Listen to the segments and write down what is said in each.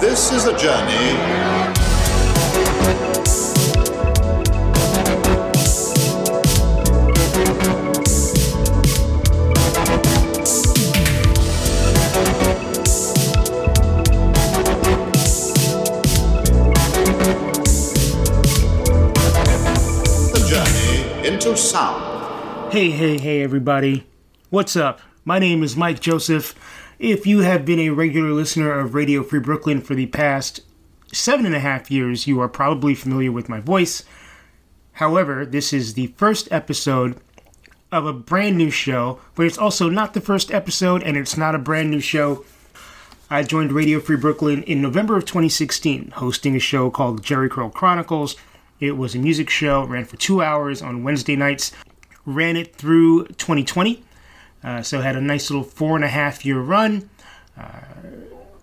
This is a journey. Hey, hey, hey, everybody. What's up? My name is Mike Joseph. If you have been a regular listener of Radio Free Brooklyn for the past seven and a half years, you are probably familiar with my voice. However, this is the first episode of a brand new show, but it's also not the first episode and it's not a brand new show. I joined Radio Free Brooklyn in November of 2016, hosting a show called Jheri Curl Chronicles. It was a music show, ran for two hours on Wednesday nights, ran it through 2020. Uh, so had a nice little four and a half year run. Uh,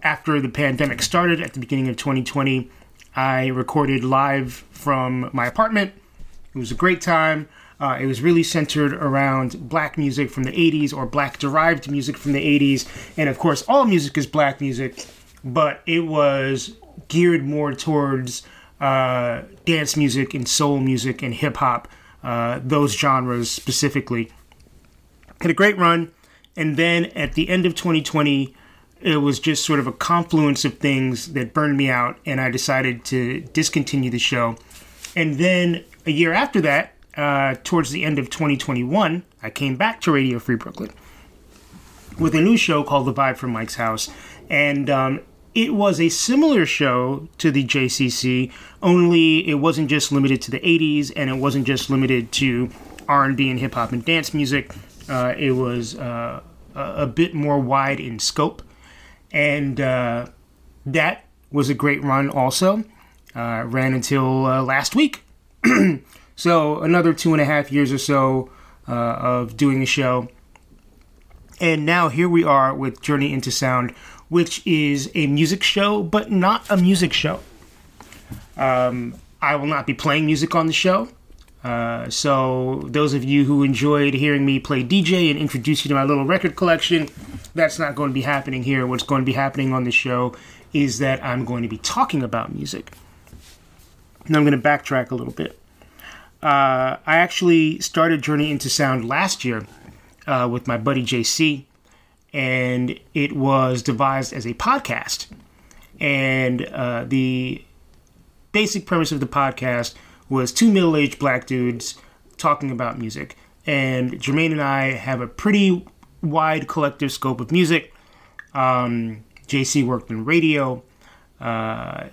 after the pandemic started at the beginning of 2020, I recorded live from my apartment. It was a great time. Uh, it was really centered around black music from the 80s or black derived music from the 80s. And of course, all music is black music, but it was geared more towards uh, dance music and soul music and hip hop, uh, those genres specifically. Had a great run. And then at the end of 2020, it was just sort of a confluence of things that burned me out, and I decided to discontinue the show. And then a year after that, uh, towards the end of 2021, I came back to Radio Free Brooklyn with a new show called The Vibe from Mike's House. And um, it was a similar show to the JCC, only it wasn't just limited to the 80s and it wasn't just limited to R&B and hip hop and dance music. Uh, it was uh, a a bit more wide in scope. And uh, that was a great run also. Uh, ran until uh, last week. so another two and a half years or so of doing the show. And now here we are with Journey into Sound, which is a music show, but not a music show. Um, I will not be playing music on the show. Uh, so, those of you who enjoyed hearing me play DJ and introduce you to my little record collection, that's not going to be happening here. What's going to be happening on the show is that I'm going to be talking about music. Now, I'm going to backtrack a little bit. Uh, I actually started Journey into Sound last year uh, with my buddy JC, and it was devised as a podcast. And uh, the basic premise of the podcast was two middle aged black dudes talking about music. And Jermaine and I have a pretty wide collective scope of music. Um, JC worked in radio. Uh,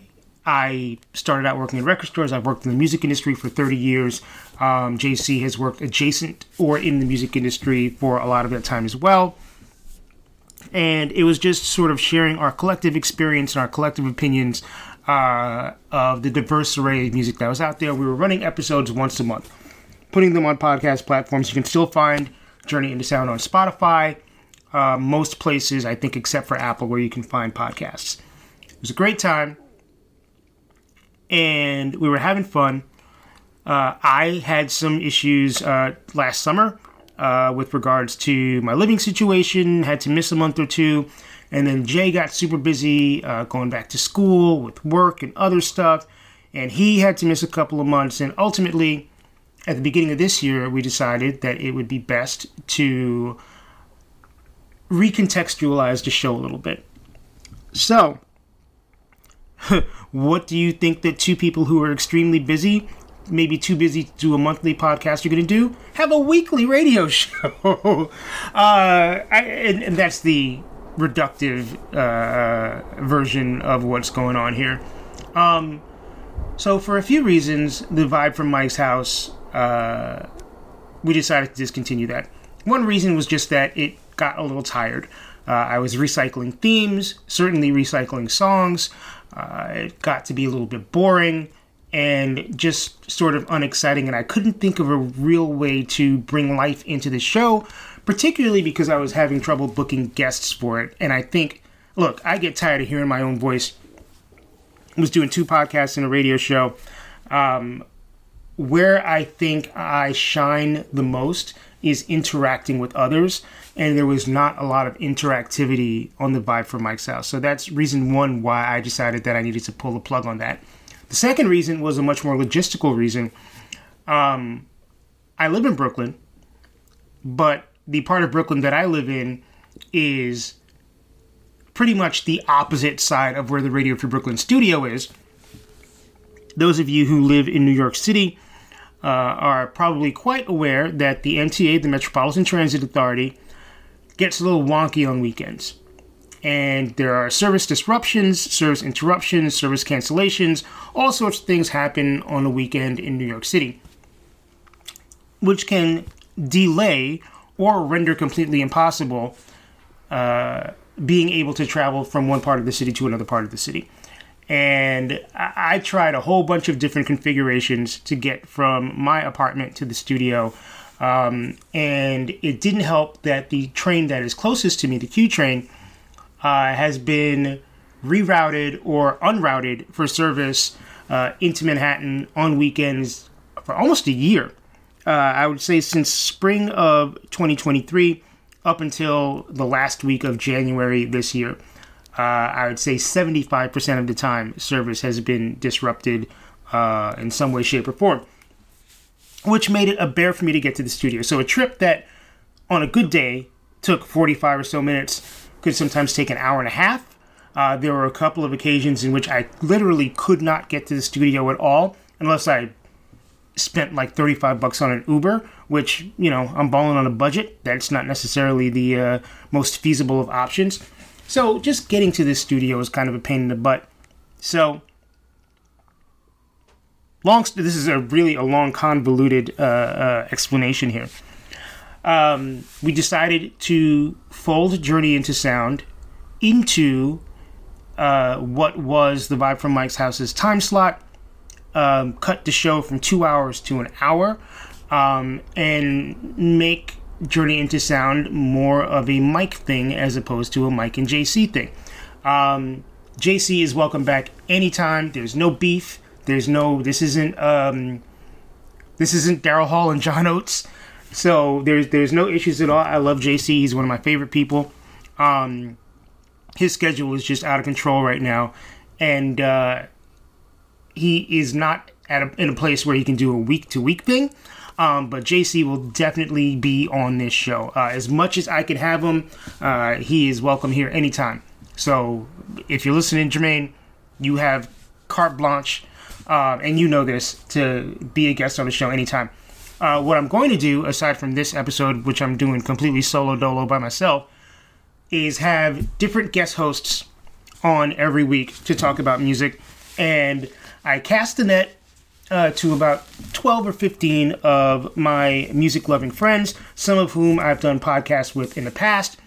I started out working in record stores. I've worked in the music industry for 30 years. Um, JC has worked adjacent or in the music industry for a lot of that time as well. And it was just sort of sharing our collective experience and our collective opinions uh, of the diverse array of music that was out there. We were running episodes once a month, putting them on podcast platforms. You can still find Journey into Sound on Spotify, uh, most places, I think, except for Apple, where you can find podcasts. It was a great time, and we were having fun. Uh, I had some issues uh, last summer uh, with regards to my living situation, had to miss a month or two. And then Jay got super busy uh, going back to school with work and other stuff. And he had to miss a couple of months. And ultimately, at the beginning of this year, we decided that it would be best to recontextualize the show a little bit. So, what do you think that two people who are extremely busy, maybe too busy to do a monthly podcast, you're going to do? Have a weekly radio show. uh, I, and, and that's the reductive uh, version of what's going on here. Um, so, for a few reasons, the vibe from Mike's house, uh, we decided to discontinue that. One reason was just that it got a little tired. Uh, I was recycling themes, certainly recycling songs. Uh, it got to be a little bit boring and just sort of unexciting, and I couldn't think of a real way to bring life into the show particularly because I was having trouble booking guests for it. And I think, look, I get tired of hearing my own voice. I was doing two podcasts and a radio show. Um, where I think I shine the most is interacting with others, and there was not a lot of interactivity on the Vibe from Mike's house. So that's reason one why I decided that I needed to pull the plug on that. The second reason was a much more logistical reason. Um, I live in Brooklyn, but the part of Brooklyn that I live in is pretty much the opposite side of where the Radio Free Brooklyn studio is. Those of you who live in New York City uh, are probably quite aware that the MTA, the Metropolitan Transit Authority, gets a little wonky on weekends. And there are service disruptions, service interruptions, service cancellations, all sorts of things happen on a weekend in New York City, which can delay or render completely impossible uh, being able to travel from one part of the city to another part of the city and I tried a whole bunch of different configurations to get from my apartment to the studio. Um, and it didn't help that the train that is closest to me, the Q train, uh, has been rerouted or unrouted for service uh, into Manhattan on weekends for almost a year. Uh, I would say since spring of 2023 up until the last week of January this year uh, I would say 75% of the time service has been disrupted uh, in some way, shape, or form, which made it a bear for me to get to the studio. So a trip that on a good day took 45 or so minutes could sometimes take an hour and a half. Uh, there were a couple of occasions in which I literally could not get to the studio at all unless I spent like 35 bucks on an Uber, which, you know, I'm balling on a budget. That's not necessarily the uh, most feasible of options. So just getting to this studio is kind of a pain in the butt. So long. This is a really a long, convoluted uh, uh, explanation here. Um, we decided to fold Journey into Sound into uh, what was the Vibe from Mike's House's time slot. Um, cut the show from two hours to an hour, um, and make Journey into Sound more of a Mike thing as opposed to a Mike and JC thing. Um, JC is welcome back anytime. There's no beef. There's no. This isn't. Um, this isn't Daryl Hall and John Oates. So there's there's no issues at all. I love JC. He's one of my favorite people. Um, his schedule is just out of control right now, and uh, he is not at a, in a place where he can do a week to week thing. Um, but JC will definitely be on this show. Uh, as much as I can have him, uh, he is welcome here anytime. So if you're listening, Jermaine, you have carte blanche, uh, and you know this, to be a guest on the show anytime. Uh, what I'm going to do, aside from this episode, which I'm doing completely solo dolo by myself, is have different guest hosts on every week to talk about music. And I cast the net uh, to about 12 or 15 of my music loving friends, some of whom I've done podcasts with in the past,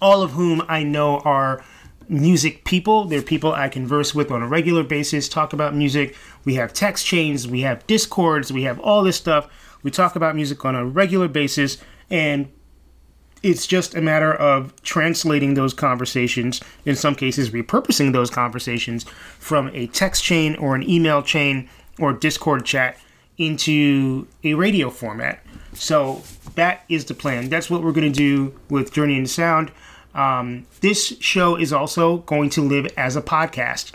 all of whom I know are music people. They're people I converse with on a regular basis, talk about music. We have text chains, we have discords, we have all this stuff. We talk about music on a regular basis, and it's just a matter of translating those conversations, in some cases, repurposing those conversations from a text chain or an email chain or Discord chat into a radio format. So that is the plan. That's what we're going to do with Journey into Sound. Um, this show is also going to live as a podcast.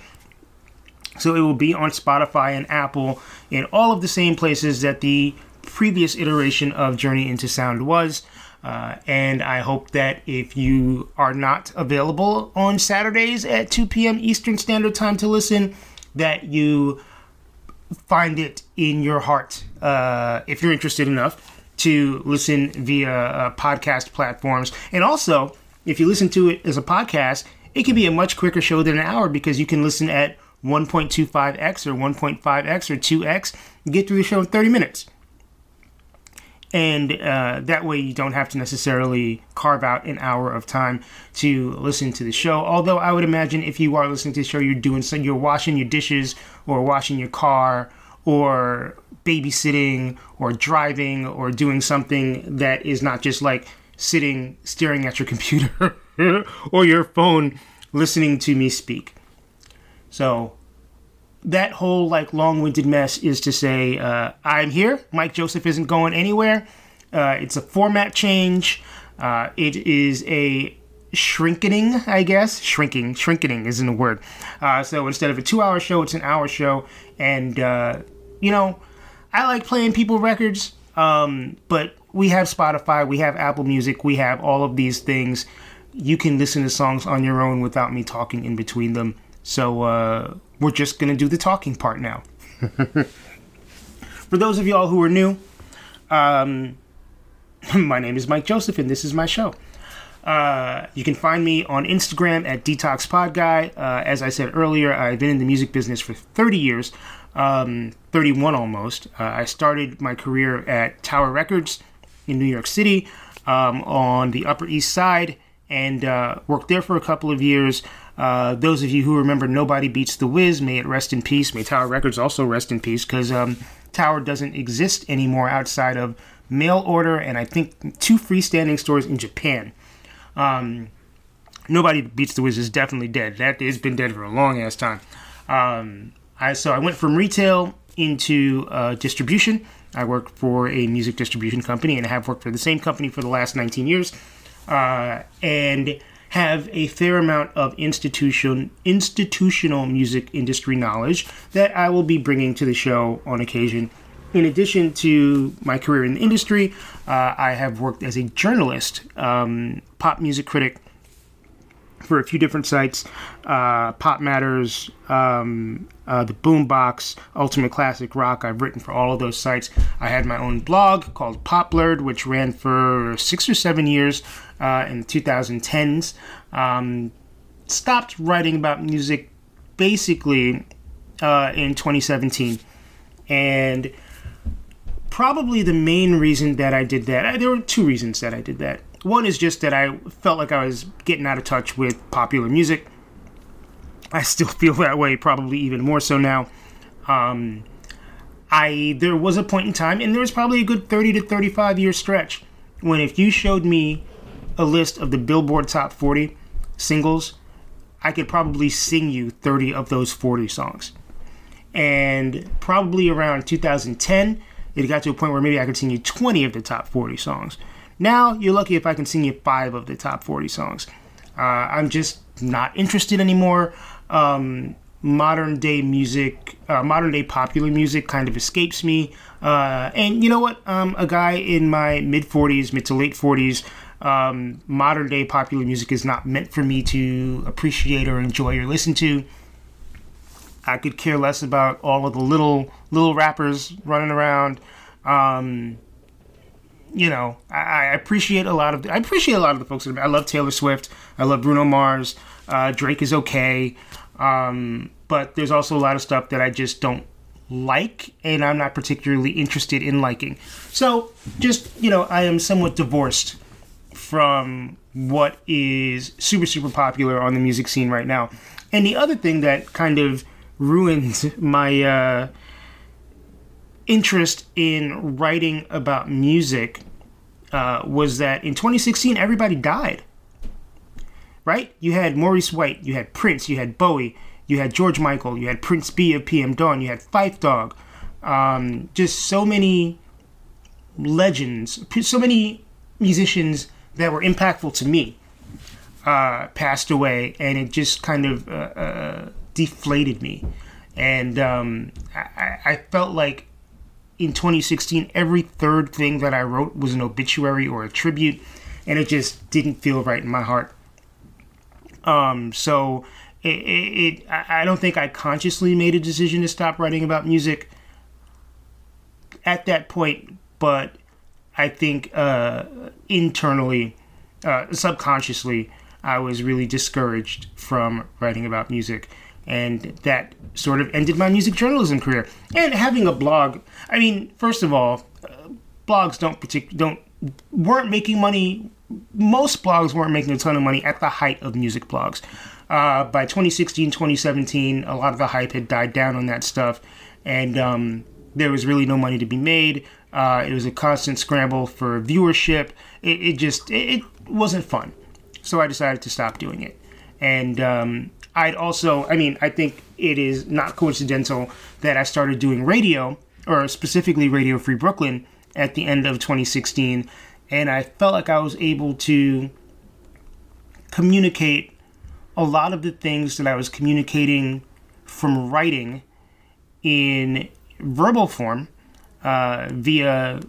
So it will be on Spotify and Apple in all of the same places that the previous iteration of Journey into Sound was. Uh, and I hope that if you are not available on Saturdays at 2 p.m. Eastern Standard Time to listen, that you find it in your heart uh, if you're interested enough to listen via uh, podcast platforms. And also, if you listen to it as a podcast, it can be a much quicker show than an hour because you can listen at 1.25x or 1.5x or 2x and get through the show in 30 minutes and uh, that way you don't have to necessarily carve out an hour of time to listen to the show. Although I would imagine if you are listening to the show, you're doing so you're washing your dishes or washing your car or babysitting or driving or doing something that is not just like sitting staring at your computer or your phone listening to me speak. So that whole like long-winded mess is to say uh, I'm here. Mike Joseph isn't going anywhere. Uh, it's a format change. Uh, it is a shrinking, I guess. Shrinking, shrinking isn't a word. Uh, so instead of a two-hour show, it's an hour show. And uh, you know, I like playing people records, um, but we have Spotify, we have Apple Music, we have all of these things. You can listen to songs on your own without me talking in between them. So uh, we're just gonna do the talking part now. For those of y'all who are new, um, my name is Mike Joseph, and this is my show. Uh, you can find me on Instagram at Detox Pod Guy. Uh, as I said earlier, I've been in the music business for 30 years, um, 31 almost. Uh, I started my career at Tower Records in New York City um, on the Upper East Side and uh, worked there for a couple of years. Uh, those of you who remember Nobody Beats the Wiz, may it rest in peace. May Tower Records also rest in peace because um, Tower doesn't exist anymore outside of mail order and I think two freestanding stores in Japan. Um, Nobody Beats the Wiz is definitely dead. That has been dead for a long ass time. Um, I so I went from retail into uh, distribution. I work for a music distribution company and have worked for the same company for the last 19 years, uh, and have a fair amount of institution institutional music industry knowledge that I will be bringing to the show on occasion. In addition to my career in the industry, uh, I have worked as a journalist, um, pop music critic for a few different sites uh, Pop Matters, um, uh, The Boombox, Ultimate Classic Rock. I've written for all of those sites. I had my own blog called Popblerd, which ran for six or seven years uh, in the 2010s. Um, stopped writing about music basically uh, in 2017. And probably the main reason that I did that, there were two reasons that I did that. One is just that I felt like I was getting out of touch with popular music. I still feel that way, probably even more so now. Um, I there was a point in time, and there was probably a good 30 to 35 year stretch when if you showed me a list of the Billboard Top 40 singles, I could probably sing you 30 of those 40 songs. And probably around 2010, it got to a point where maybe I could sing you 20 of the top 40 songs. Now you're lucky if I can sing you five of the top 40 songs. Uh, I'm just not interested anymore. Um, modern day music, uh, modern day popular music kind of escapes me. Uh, and you know what? I'm a guy in my mid 40s, mid to late 40s. Um, modern day popular music is not meant for me to appreciate or enjoy or listen to. I could care less about all of the little little rappers running around. Um, you know, I, I, appreciate a lot of the, I appreciate a lot of the folks. I love Taylor Swift. I love Bruno Mars. Uh, Drake is okay, um, but there's also a lot of stuff that I just don't like, and I'm not particularly interested in liking. So, just you know, I am somewhat divorced from what is super super popular on the music scene right now. And the other thing that kind of ruined my uh, interest in writing about music uh, was that in 2016 everybody died. Right? You had Maurice White, you had Prince, you had Bowie, you had George Michael, you had Prince Be of PM Dawn, you had Phife Dawg. Um, just so many legends, so many musicians that were impactful to me uh, passed away, and it just kind of uh, uh deflated me. And um, I, I felt like in 2016, every third thing that I wrote was an obituary or a tribute, and it just didn't feel right in my heart. Um, so it, it, it, I don't think I consciously made a decision to stop writing about music at that point, but I think uh, internally, uh, subconsciously, I was really discouraged from writing about music and that sort of ended my music journalism career. And having a blog, I mean, first of all, uh, blogs don't partic- don't weren't making money. Most blogs weren't making a ton of money at the height of music blogs. Uh, by 2016, 2017, a lot of the hype had died down on that stuff, and um, there was really no money to be made. Uh, it was a constant scramble for viewership. It, it just it, it, wasn't fun, so I decided to stop doing it. And um, I'd also, I mean, I think it is not coincidental that I started doing radio, or specifically Radio Free Brooklyn, at the end of 2016. And I felt like I was able to communicate a lot of the things that I was communicating from writing in verbal form uh, via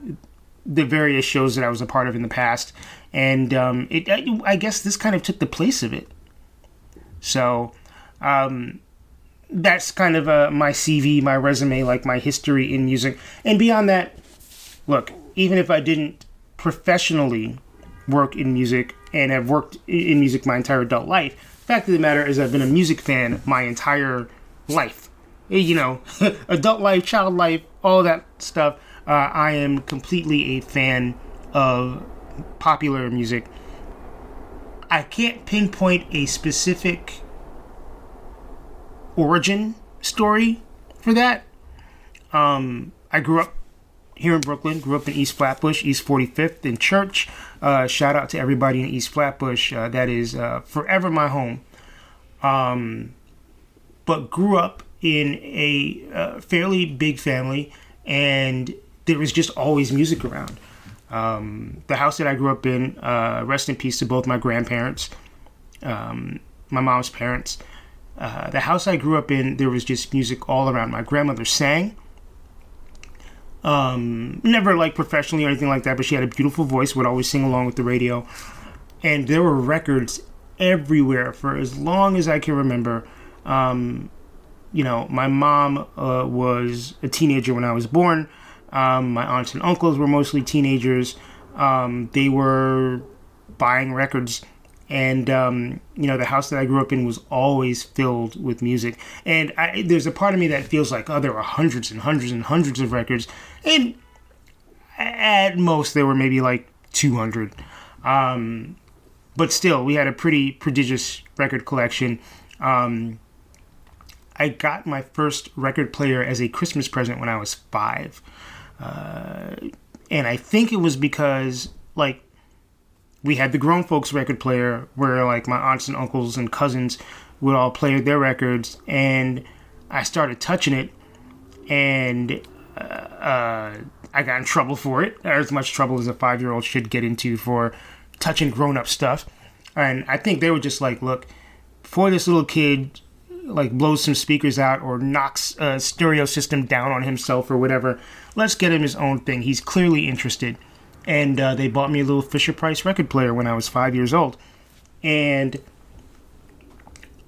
the various shows that I was a part of in the past, and um, it I guess this kind of took the place of it. So um, that's kind of uh, my CV, my resume, like my history in music, and beyond that, look, even if I didn't professionally work in music and have worked in music my entire adult life, fact of the matter is I've been a music fan my entire life. You know, adult life, child life, all that stuff. Uh, I am completely a fan of popular music. I can't pinpoint a specific origin story for that. Um, I grew up here in Brooklyn, grew up in East Flatbush, East 45th in Church. Uh, shout out to everybody in East Flatbush. Uh, that is uh, forever my home. Um, but grew up in a uh, fairly big family, and there was just always music around. Um, the house that I grew up in, uh, rest in peace to both my grandparents, um, my mom's parents. Uh, the house I grew up in, there was just music all around. My grandmother sang. Um, never like professionally or anything like that, but she had a beautiful voice, would always sing along with the radio. And there were records everywhere for as long as I can remember. Um, you know, my mom uh, was a teenager when I was born. Um, my aunts and uncles were mostly teenagers. Um, they were buying records and um, you know the house that I grew up in was always filled with music. And I, there's a part of me that feels like, oh, there were hundreds and hundreds and hundreds of records, and at most there were maybe like 200. Um, but still, we had a pretty prodigious record collection. Um, I got my first record player as a Christmas present when I was five, uh, and I think it was because like we had the grown folks record player where like my aunts and uncles and cousins would all play their records and i started touching it and uh, uh, i got in trouble for it as much trouble as a five year old should get into for touching grown up stuff. And i think they were just like look for this little kid like blows some speakers out or knocks a stereo system down on himself or whatever. Let's get him his own thing. He's clearly interested. And uh, they bought me a little Fisher Price record player when I was five years old, and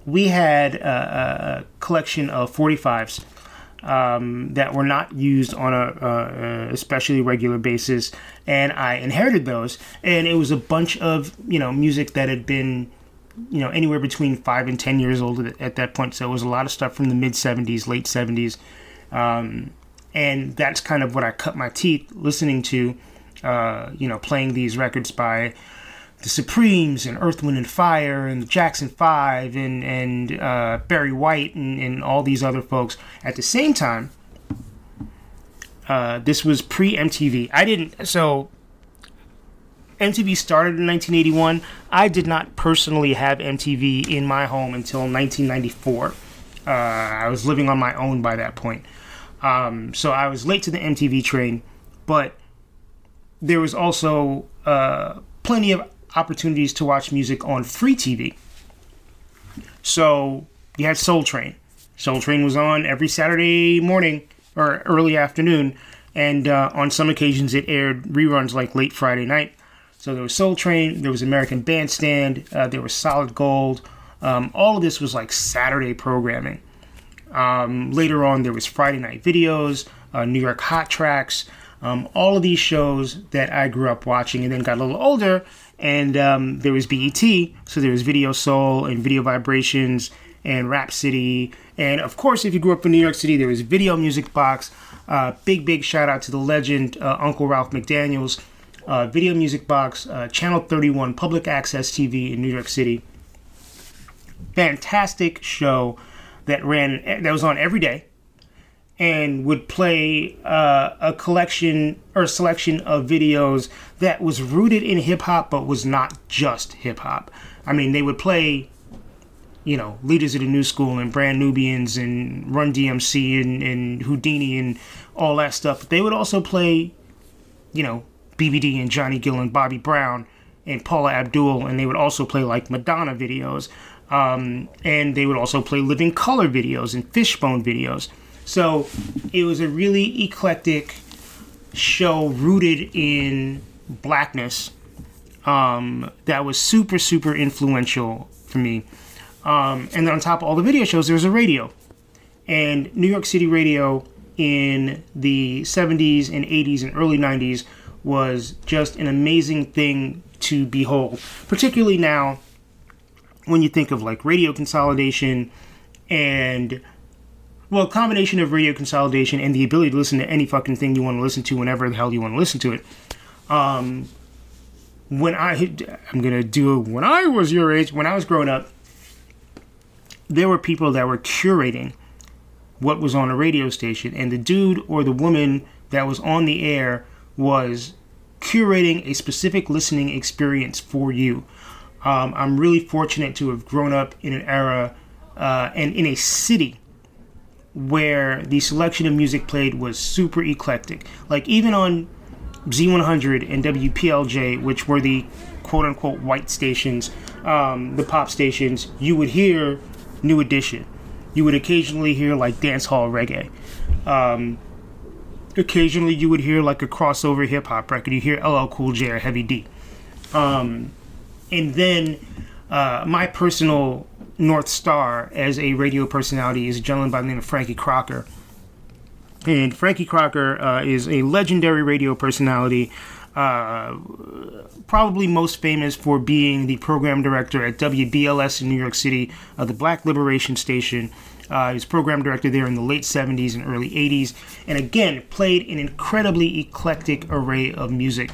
we had a, a collection of 45s um, that were not used on a, a, especially regular basis, and I inherited those, and it was a bunch of you know music that had been you know anywhere between five and ten years old at, at that point, so it was a lot of stuff from the mid 70s, late 70s. Um, and that's kind of what I cut my teeth listening to uh, you know, playing these records by the Supremes and Earth, Wind and Fire and the Jackson Five and and uh, Barry White and, and all these other folks. At the same time, uh, this was pre MTV. I didn't so. MTV started in 1981. I did not personally have MTV in my home until 1994. Uh, I was living on my own by that point. Um, so I was late to the MTV train, but there was also uh, plenty of opportunities to watch music on free TV. So you had Soul Train. Soul Train was on every Saturday morning or early afternoon, and uh, on some occasions it aired reruns like late Friday night. So there was Soul Train, there was American Bandstand, uh, there was Solid Gold. Um, all of this was like Saturday programming. Um, later on, there was Friday night videos, uh, New York Hot Tracks. Um, all of these shows that I grew up watching and then got a little older, and um, there was BET, so there was Video Soul and Video Vibrations and Rap City. And of course, if you grew up in New York City, there was Video Music Box. Uh, big, big shout out to the legend, uh, Uncle Ralph McDaniels. Uh, Video Music Box, uh, Channel 31, Public Access TV in New York City. Fantastic show that ran, that was on every day and would play uh, a collection or selection of videos that was rooted in hip hop but was not just hip hop. I mean, they would play you know, leaders of the new school and Brand Nubians and Run DMC and, and Whodini and all that stuff. They would also play, you know, BBD and Johnny Gill and Bobby Brown and Paula Abdul, and they would also play like Madonna videos. Um, and they would also play Living Colour videos and Fishbone videos. So it was a really eclectic show rooted in blackness um, that was super, super influential for me. Um, and then on top of all the video shows, there was a radio. And New York City radio in the 70s and 80s and early 90s was just an amazing thing to behold, particularly now when you think of like radio consolidation and well, combination of radio consolidation and the ability to listen to any fucking thing you want to listen to whenever the hell you want to listen to it. Um, when I I'm gonna do when I was your age, when I was growing up, there were people that were curating what was on a radio station, and the dude or the woman that was on the air was curating a specific listening experience for you. Um, I'm really fortunate to have grown up in an era uh, and in a city where the selection of music played was super eclectic. Like even on Z100 and WPLJ, which were the quote unquote white stations, um, the pop stations, you would hear New Edition. You would occasionally hear like dance hall reggae. Um, occasionally you would hear like a crossover hip hop record. You hear LL Cool J or Heavy D. Um, and then uh, my personal North Star as a radio personality is a gentleman by the name of Frankie Crocker. And Frankie Crocker uh, is a legendary radio personality, uh, probably most famous for being the program director at WBLS in New York City, uh, the Black Liberation Station. Uh, he was program director there in the late 70s and early 80s, and again, played an incredibly eclectic array of music.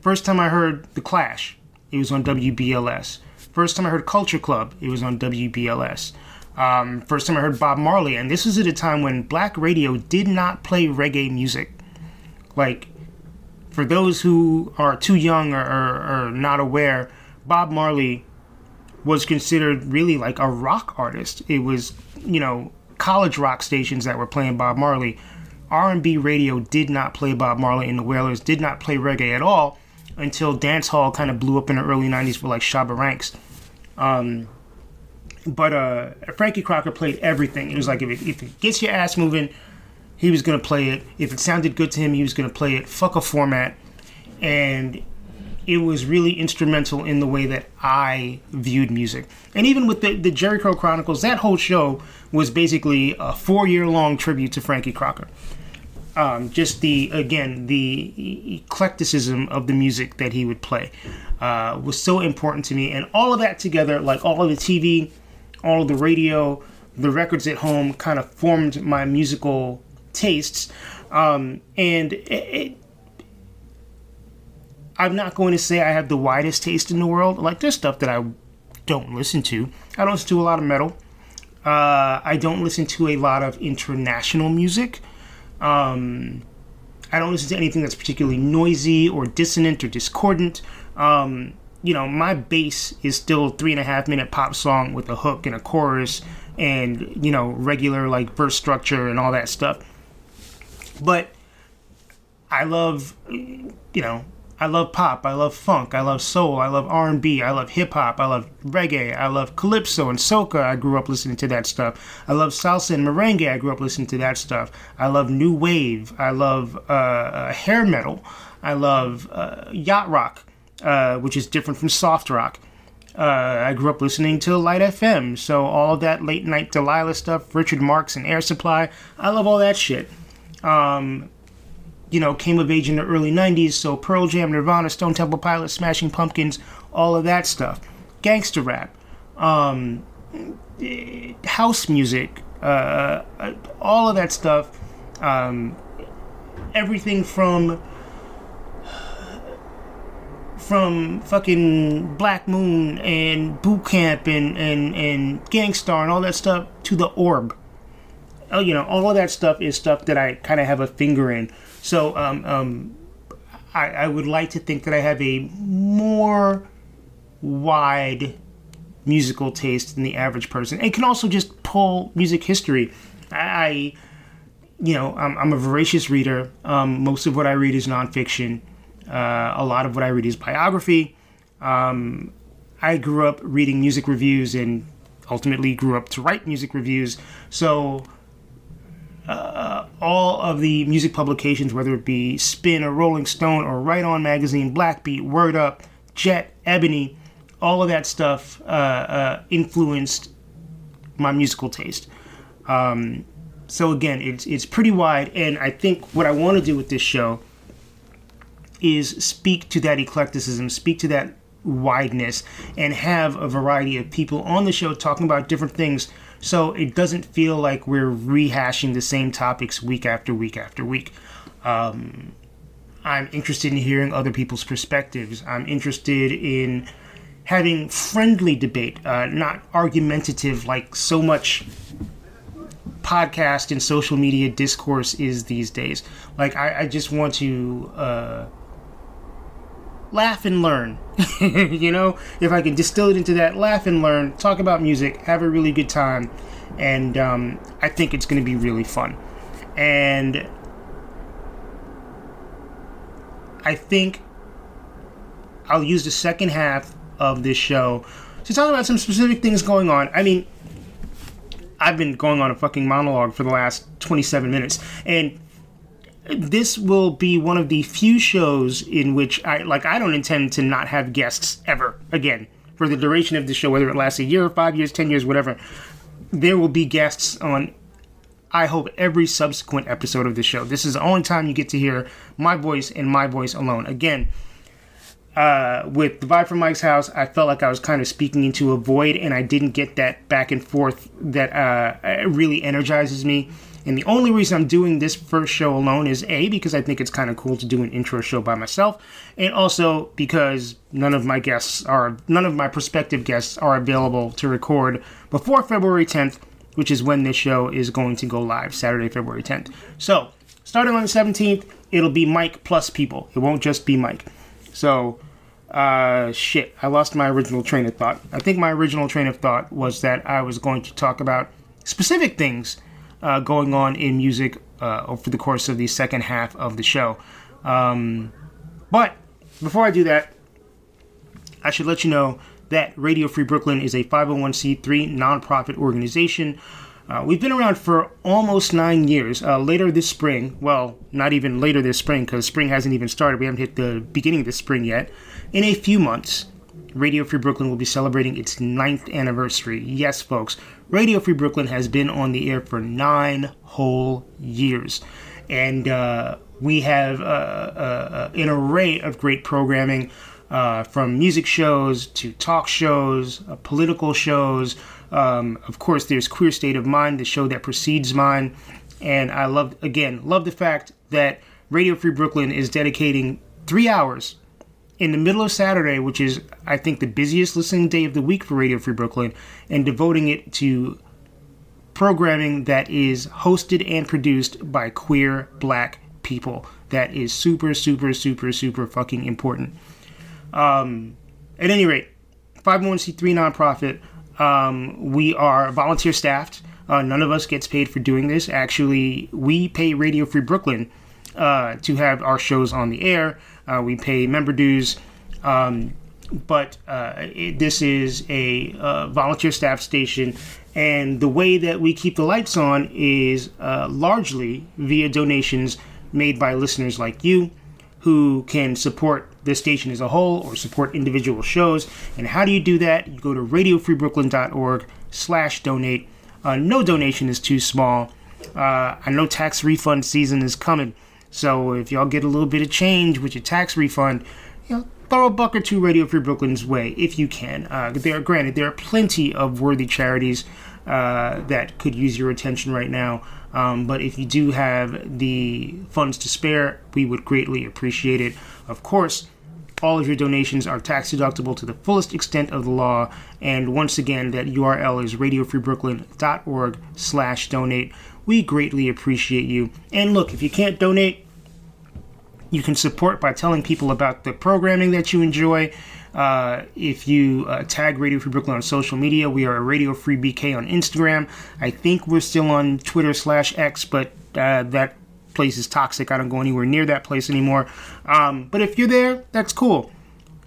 First time I heard The Clash, it was on WBLS. First time I heard Culture Club, it was on WBLS. Um, first time I heard Bob Marley, and this was at a time when black radio did not play reggae music. Like, for those who are too young or, or, or not aware, Bob Marley was considered really like a rock artist. It was, you know, college rock stations that were playing Bob Marley. R&B radio did not play Bob Marley and the Wailers did not play reggae at all until dance hall kind of blew up in the early 90s for like Shabba Ranks. Um, but uh, Frankie Crocker played everything. It was like if it, if it gets your ass moving, he was gonna play it. If it sounded good to him, he was gonna play it. Fuck a format, and it was really instrumental in the way that I viewed music. And even with the, the Jheri Curl Chronicles, that whole show was basically a four year long tribute to Frankie Crocker. Um, just the again the eclecticism of the music that he would play uh, was so important to me, and all of that together, like all of the TV, all of the radio, the records at home, kind of formed my musical tastes. Um, and it, it, I'm not going to say I have the widest taste in the world. Like there's stuff that I don't listen to. I don't listen to a lot of metal. Uh, I don't listen to a lot of international music. Um, I don't listen to anything that's particularly noisy or dissonant or discordant. Um, you know, my bass is still three and a half minute pop song with a hook and a chorus and, you know, regular like verse structure and all that stuff. But I love, you know, I love pop, I love funk, I love soul, I love R&B, I love hip hop, I love reggae, I love calypso and soca. I grew up listening to that stuff. I love salsa and merengue. I grew up listening to that stuff. I love new wave. I love uh, uh, hair metal. I love uh, yacht rock, uh, which is different from soft rock. Uh, I grew up listening to Light FM, so all that late night Delilah stuff, Richard Marx and Air Supply. I love all that shit. Um, you know, came of age in the early 90s, so Pearl Jam, Nirvana, Stone Temple Pilots, Smashing Pumpkins, all of that stuff. Gangster rap, um, house music, uh, all of that stuff. Um, everything from from fucking Black Moon and Boot Camp and, and, and Gang Starr and all that stuff to the Orb. Oh, you know, all of that stuff is stuff that I kind of have a finger in. So um, um, I, I would like to think that I have a more wide musical taste than the average person, and can also just pull music history. I, you know, I'm, I'm a voracious reader. Um, most of what I read is nonfiction. Uh, a lot of what I read is biography. Um, I grew up reading music reviews and ultimately grew up to write music reviews. So uh, all of the music publications, whether it be Spin or Rolling Stone or Right On Magazine, Blackbeat, Word Up, Jet, Ebony, all of that stuff uh, uh, influenced my musical taste. Um, so again, it's it's pretty wide, and I think what I want to do with this show is speak to that eclecticism, speak to that wideness, and have a variety of people on the show talking about different things so it doesn't feel like we're rehashing the same topics week after week after week. Um, I'm interested in hearing other people's perspectives. I'm interested in having friendly debate, uh, not argumentative like so much podcast and social media discourse is these days. Like, I, I just want to uh, laugh and learn. you know, if I can distill it into that, laugh and learn, talk about music, have a really good time, and um, I think it's going to be really fun. And I think I'll use the second half of this show to talk about some specific things going on. I mean, I've been going on a fucking monologue for the last 27 minutes, and this will be one of the few shows in which I like I don't intend to not have guests ever again for the duration of the show, whether it lasts a year, five years, ten years, whatever. There will be guests on I hope every subsequent episode of the show. This is the only time you get to hear my voice and my voice alone. Again, uh, with the vibe from Mike's house, I felt like I was kind of speaking into a void, and I didn't get that back and forth that uh, really energizes me. And the only reason I'm doing this first show alone is A, because I think it's kind of cool to do an intro show by myself, and also because none of my guests are, none of my prospective guests are available to record before February 10th, which is when this show is going to go live, Saturday, February 10th. So, starting on the 17th, it'll be Mike plus people. It won't just be Mike. So, uh, shit, I lost my original train of thought. I think my original train of thought was that I was going to talk about specific things uh, going on in music uh, over the course of the second half of the show. Um, but before I do that, I should let you know that Radio Free Brooklyn is a 501c3 nonprofit organization. Uh, we've been around for almost nine years. Uh, later this spring, well, not even later this spring because spring hasn't even started. We haven't hit the beginning of the spring yet. In a few months, Radio Free Brooklyn will be celebrating its ninth anniversary. Yes, folks, Radio Free Brooklyn has been on the air for nine whole years. And uh, we have uh, uh, an array of great programming uh, from music shows to talk shows, uh, political shows. Um, of course, there's Queer State of Mind, the show that precedes mine. And I love, again, love the fact that Radio Free Brooklyn is dedicating three hours in the middle of Saturday, which is, I think, the busiest listening day of the week for Radio Free Brooklyn, and devoting it to programming that is hosted and produced by queer black people. That is super, super, super, super fucking important. Um, at any rate, 501c3 nonprofit. Um, we are volunteer staffed. Uh, none of us gets paid for doing this. Actually, we pay Radio Free Brooklyn uh, to have our shows on the air. Uh, we pay member dues. Um, but uh, it, this is a uh, volunteer staff station, and the way that we keep the lights on is uh, largely via donations made by listeners like you who can support the station as a whole or support individual shows. And how do you do that? You go to radiofreebrooklyn.org slash donate. Uh, no donation is too small. Uh, I know tax refund season is coming. So if y'all get a little bit of change with your tax refund, you know, throw a buck or two Radio Free Brooklyn's way if you can. Uh, there, are, granted, there are plenty of worthy charities uh, that could use your attention right now. Um, but if you do have the funds to spare, we would greatly appreciate it. Of course, all of your donations are tax deductible to the fullest extent of the law. And once again, that URL is radiofreebrooklyn.org slash donate. We greatly appreciate you. And look, if you can't donate, you can support by telling people about the programming that you enjoy. Uh, if you uh, tag Radio Free Brooklyn on social media, we are Radio Free BK on Instagram. I think we're still on Twitter slash X, but uh, that place is toxic. I don't go anywhere near that place anymore. Um, but if you're there, that's cool.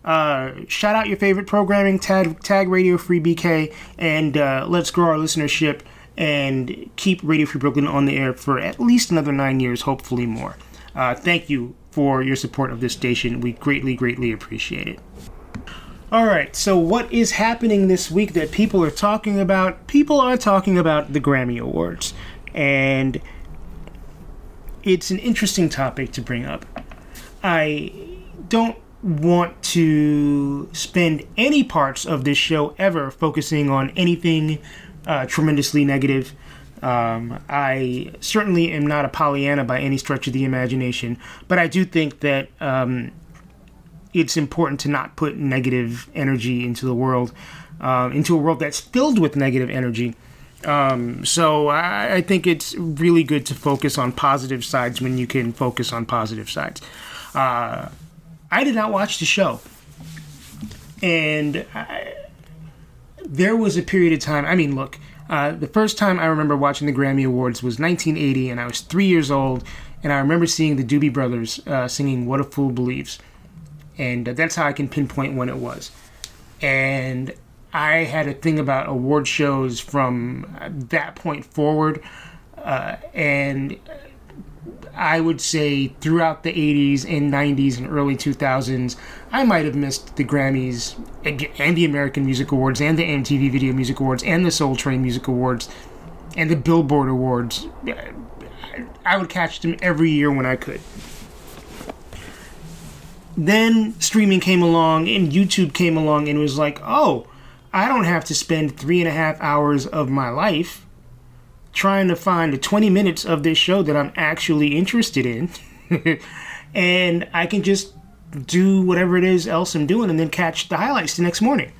Uh, shout out your favorite programming, tag, tag Radio Free BK, and uh, let's grow our listenership and keep Radio Free Brooklyn on the air for at least another nine years, hopefully more. Uh, thank you for your support of this station. We greatly, greatly appreciate it. All right, so what is happening this week that people are talking about? People are talking about the Grammy Awards, and it's an interesting topic to bring up. I don't want to spend any parts of this show ever focusing on anything uh, tremendously negative. Um, I certainly am not a Pollyanna by any stretch of the imagination, but I do think that um, it's important to not put negative energy into the world, uh, into a world that's filled with negative energy. Um, so I, I, think it's really good to focus on positive sides when you can focus on positive sides. Uh, I did not watch the show, and I, there was a period of time. I mean, look, uh, the first time I remember watching the Grammy Awards was 1980, and I was three years old, and I remember seeing the Doobie Brothers uh, singing "What a Fool Believes." and that's how I can pinpoint when it was. And I had a thing about award shows from that point forward, uh, and I would say throughout the 80s and 90s and early 2000s, I might have missed the Grammys and the American Music Awards and the MTV Video Music Awards and the Soul Train Music Awards and the Billboard Awards. I would catch them every year when I could then streaming came along and YouTube came along and was like, oh, I don't have to spend three and a half hours of my life trying to find the 20 minutes of this show that I'm actually interested in. and I can just do whatever it is else I'm doing and then catch the highlights the next morning.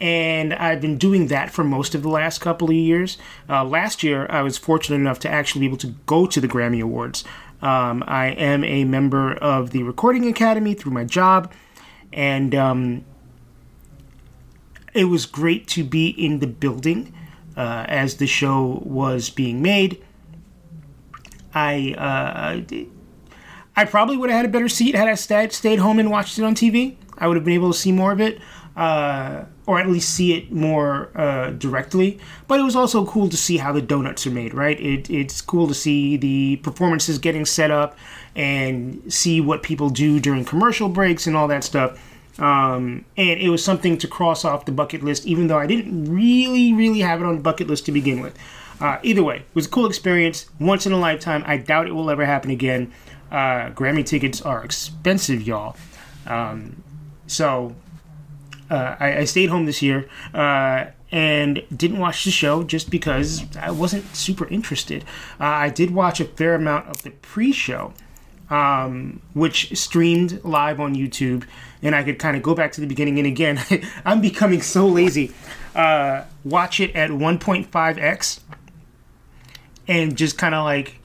And I've been doing that for most of the last couple of years. Uh, last year, I was fortunate enough to actually be able to go to the Grammy Awards. Um, I am a member of the Recording Academy through my job, and um, it was great to be in the building uh, as the show was being made. I uh, I probably would have had a better seat had I stayed stayed home and watched it on TV. I would have been able to see more of it. Uh, or at least see it more uh, directly. But it was also cool to see how the donuts are made, right? It, it's cool to see the performances getting set up and see what people do during commercial breaks and all that stuff. Um, and it was something to cross off the bucket list, even though I didn't really, really have it on the bucket list to begin with. Uh, either way, it was a cool experience, once in a lifetime. I doubt it will ever happen again. Uh, Grammy tickets are expensive, y'all. Um, so uh, I, I, stayed home this year uh, and didn't watch the show just because I wasn't super interested. Uh, I did watch a fair amount of the pre-show, um, which streamed live on YouTube, and I could kind of go back to the beginning. And again, I'm becoming so lazy. Uh, watch it at 1.5x and just kind of like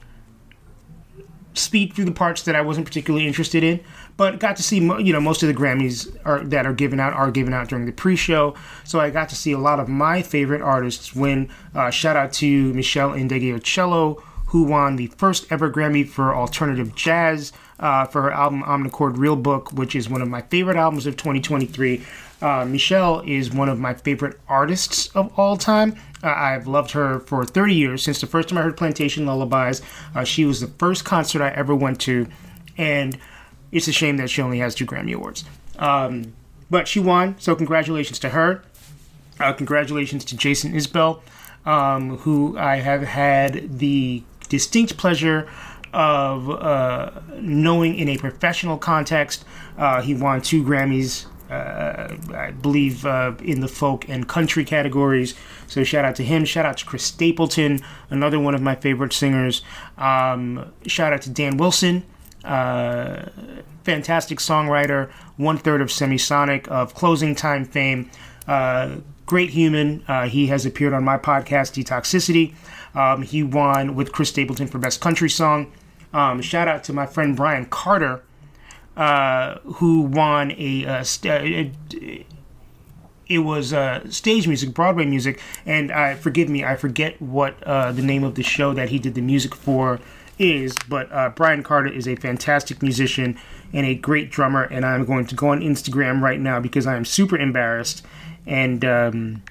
speed through the parts that I wasn't particularly interested in but got to see you know most of the Grammys are, that are given out are given out during the pre-show. So I got to see a lot of my favorite artists win. Uh, shout out to Michelle Meshell Ndegeocello, who won the first ever Grammy for alternative jazz uh, for her album Omnichord Real Book, which is one of my favorite albums of 2023. Uh, Meshell is one of my favorite artists of all time. Uh, I've loved her for 30 years since the first time I heard Plantation Lullabies. Uh, she was the first concert I ever went to, and it's a shame that she only has two Grammy Awards. Um, but she won, so congratulations to her. Uh, congratulations to Jason Isbell, um, who I have had the distinct pleasure of uh, knowing in a professional context. Uh, he won two Grammys, uh, I believe, uh, in the folk and country categories. So shout out to him. Shout out to Chris Stapleton, another one of my favorite singers. Um, shout out to Dan Wilson. Uh, fantastic songwriter, one third of Semisonic, of Closing Time fame. Uh, great human. He has appeared on my podcast, Detoxicity. Um, he won with Chris Stapleton for Best Country Song. Um, shout out to my friend Bryan Carter, uh, who won a, uh, st- it was uh, stage music, Broadway music, and I forgive me, I forget what uh, the name of the show that he did the music for is, but uh, Bryan Carter is a fantastic musician and a great drummer, and I'm going to go on Instagram right now because I am super embarrassed and um,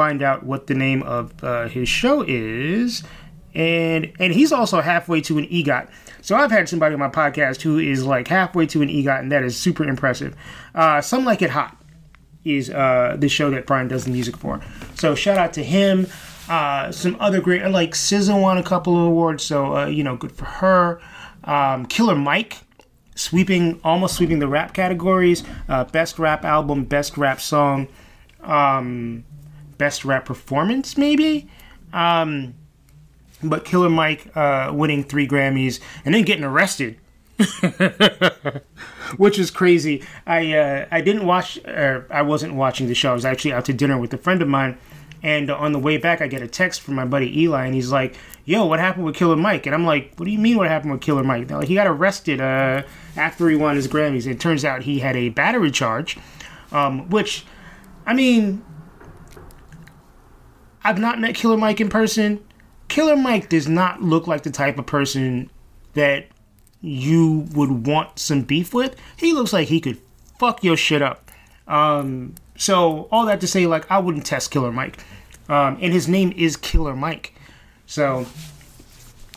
find out what the name of uh, his show is. And and he's also halfway to an EGOT. So I've had somebody on my podcast who is like halfway to an EGOT, and that is super impressive. Uh, Some Like It Hot is uh, the show that Bryan does the music for. So shout out to him. Uh, some other great, like SZA won a couple of awards, so uh, you know, good for her. Um, Killer Mike, sweeping, almost sweeping the rap categories: uh, best rap album, best rap song, um, best rap performance, maybe. Um, but Killer Mike uh, winning three Grammys and then getting arrested which is crazy. I uh, I didn't watch, or I wasn't watching the show. I was actually out to dinner with a friend of mine, and on the way back, I get a text from my buddy Eli, and he's like, "Yo, what happened with Killer Mike?" And I'm like, "What do you mean? What happened with Killer Mike?" They're like, "He got arrested uh, after he won his Grammys." And it turns out he had a battery charge, um, which, I mean, I've not met Killer Mike in person. Killer Mike does not look like the type of person that you would want some beef with. He looks like he could fuck your shit up. Um, so all that to say, like I wouldn't test Killer Mike, um, and his name is Killer Mike. So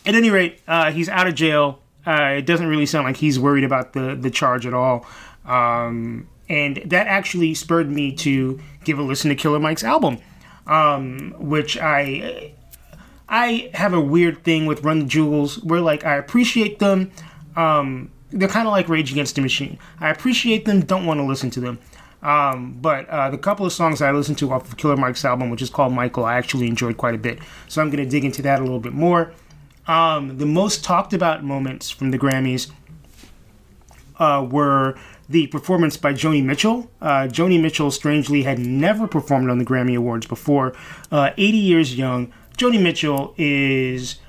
at any rate, uh, he's out of jail. Uh, it doesn't really sound like he's worried about the the charge at all. Um, and that actually spurred me to give a listen to Killer Mike's album, um, which I I have a weird thing with Run the Jewels where like I appreciate them, um, they're kind of like Rage Against the Machine. I appreciate them, don't want to listen to them. Um, but uh, the couple of songs I listened to off of Killer Mike's album, which is called Michael, I actually enjoyed quite a bit. So I'm going to dig into that a little bit more. Um, the most talked about moments from the Grammys uh, were the performance by Joni Mitchell. Uh, Joni Mitchell, strangely, had never performed on the Grammy Awards before. Uh, 80 years young. Joni Mitchell is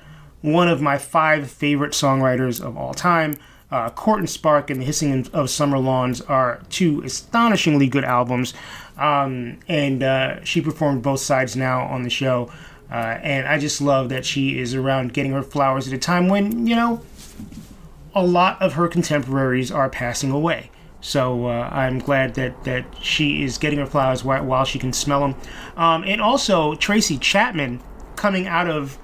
one of my five favorite songwriters of all time. Uh, Court and Spark and The Hissing of Summer Lawns are two astonishingly good albums. Um, and uh, she performed both sides now on the show. Uh, and I just love that she is around getting her flowers at a time when, you know, a lot of her contemporaries are passing away. So uh, I'm glad that, that she is getting her flowers while, she can smell them. Um, and also, Tracy Chapman coming out of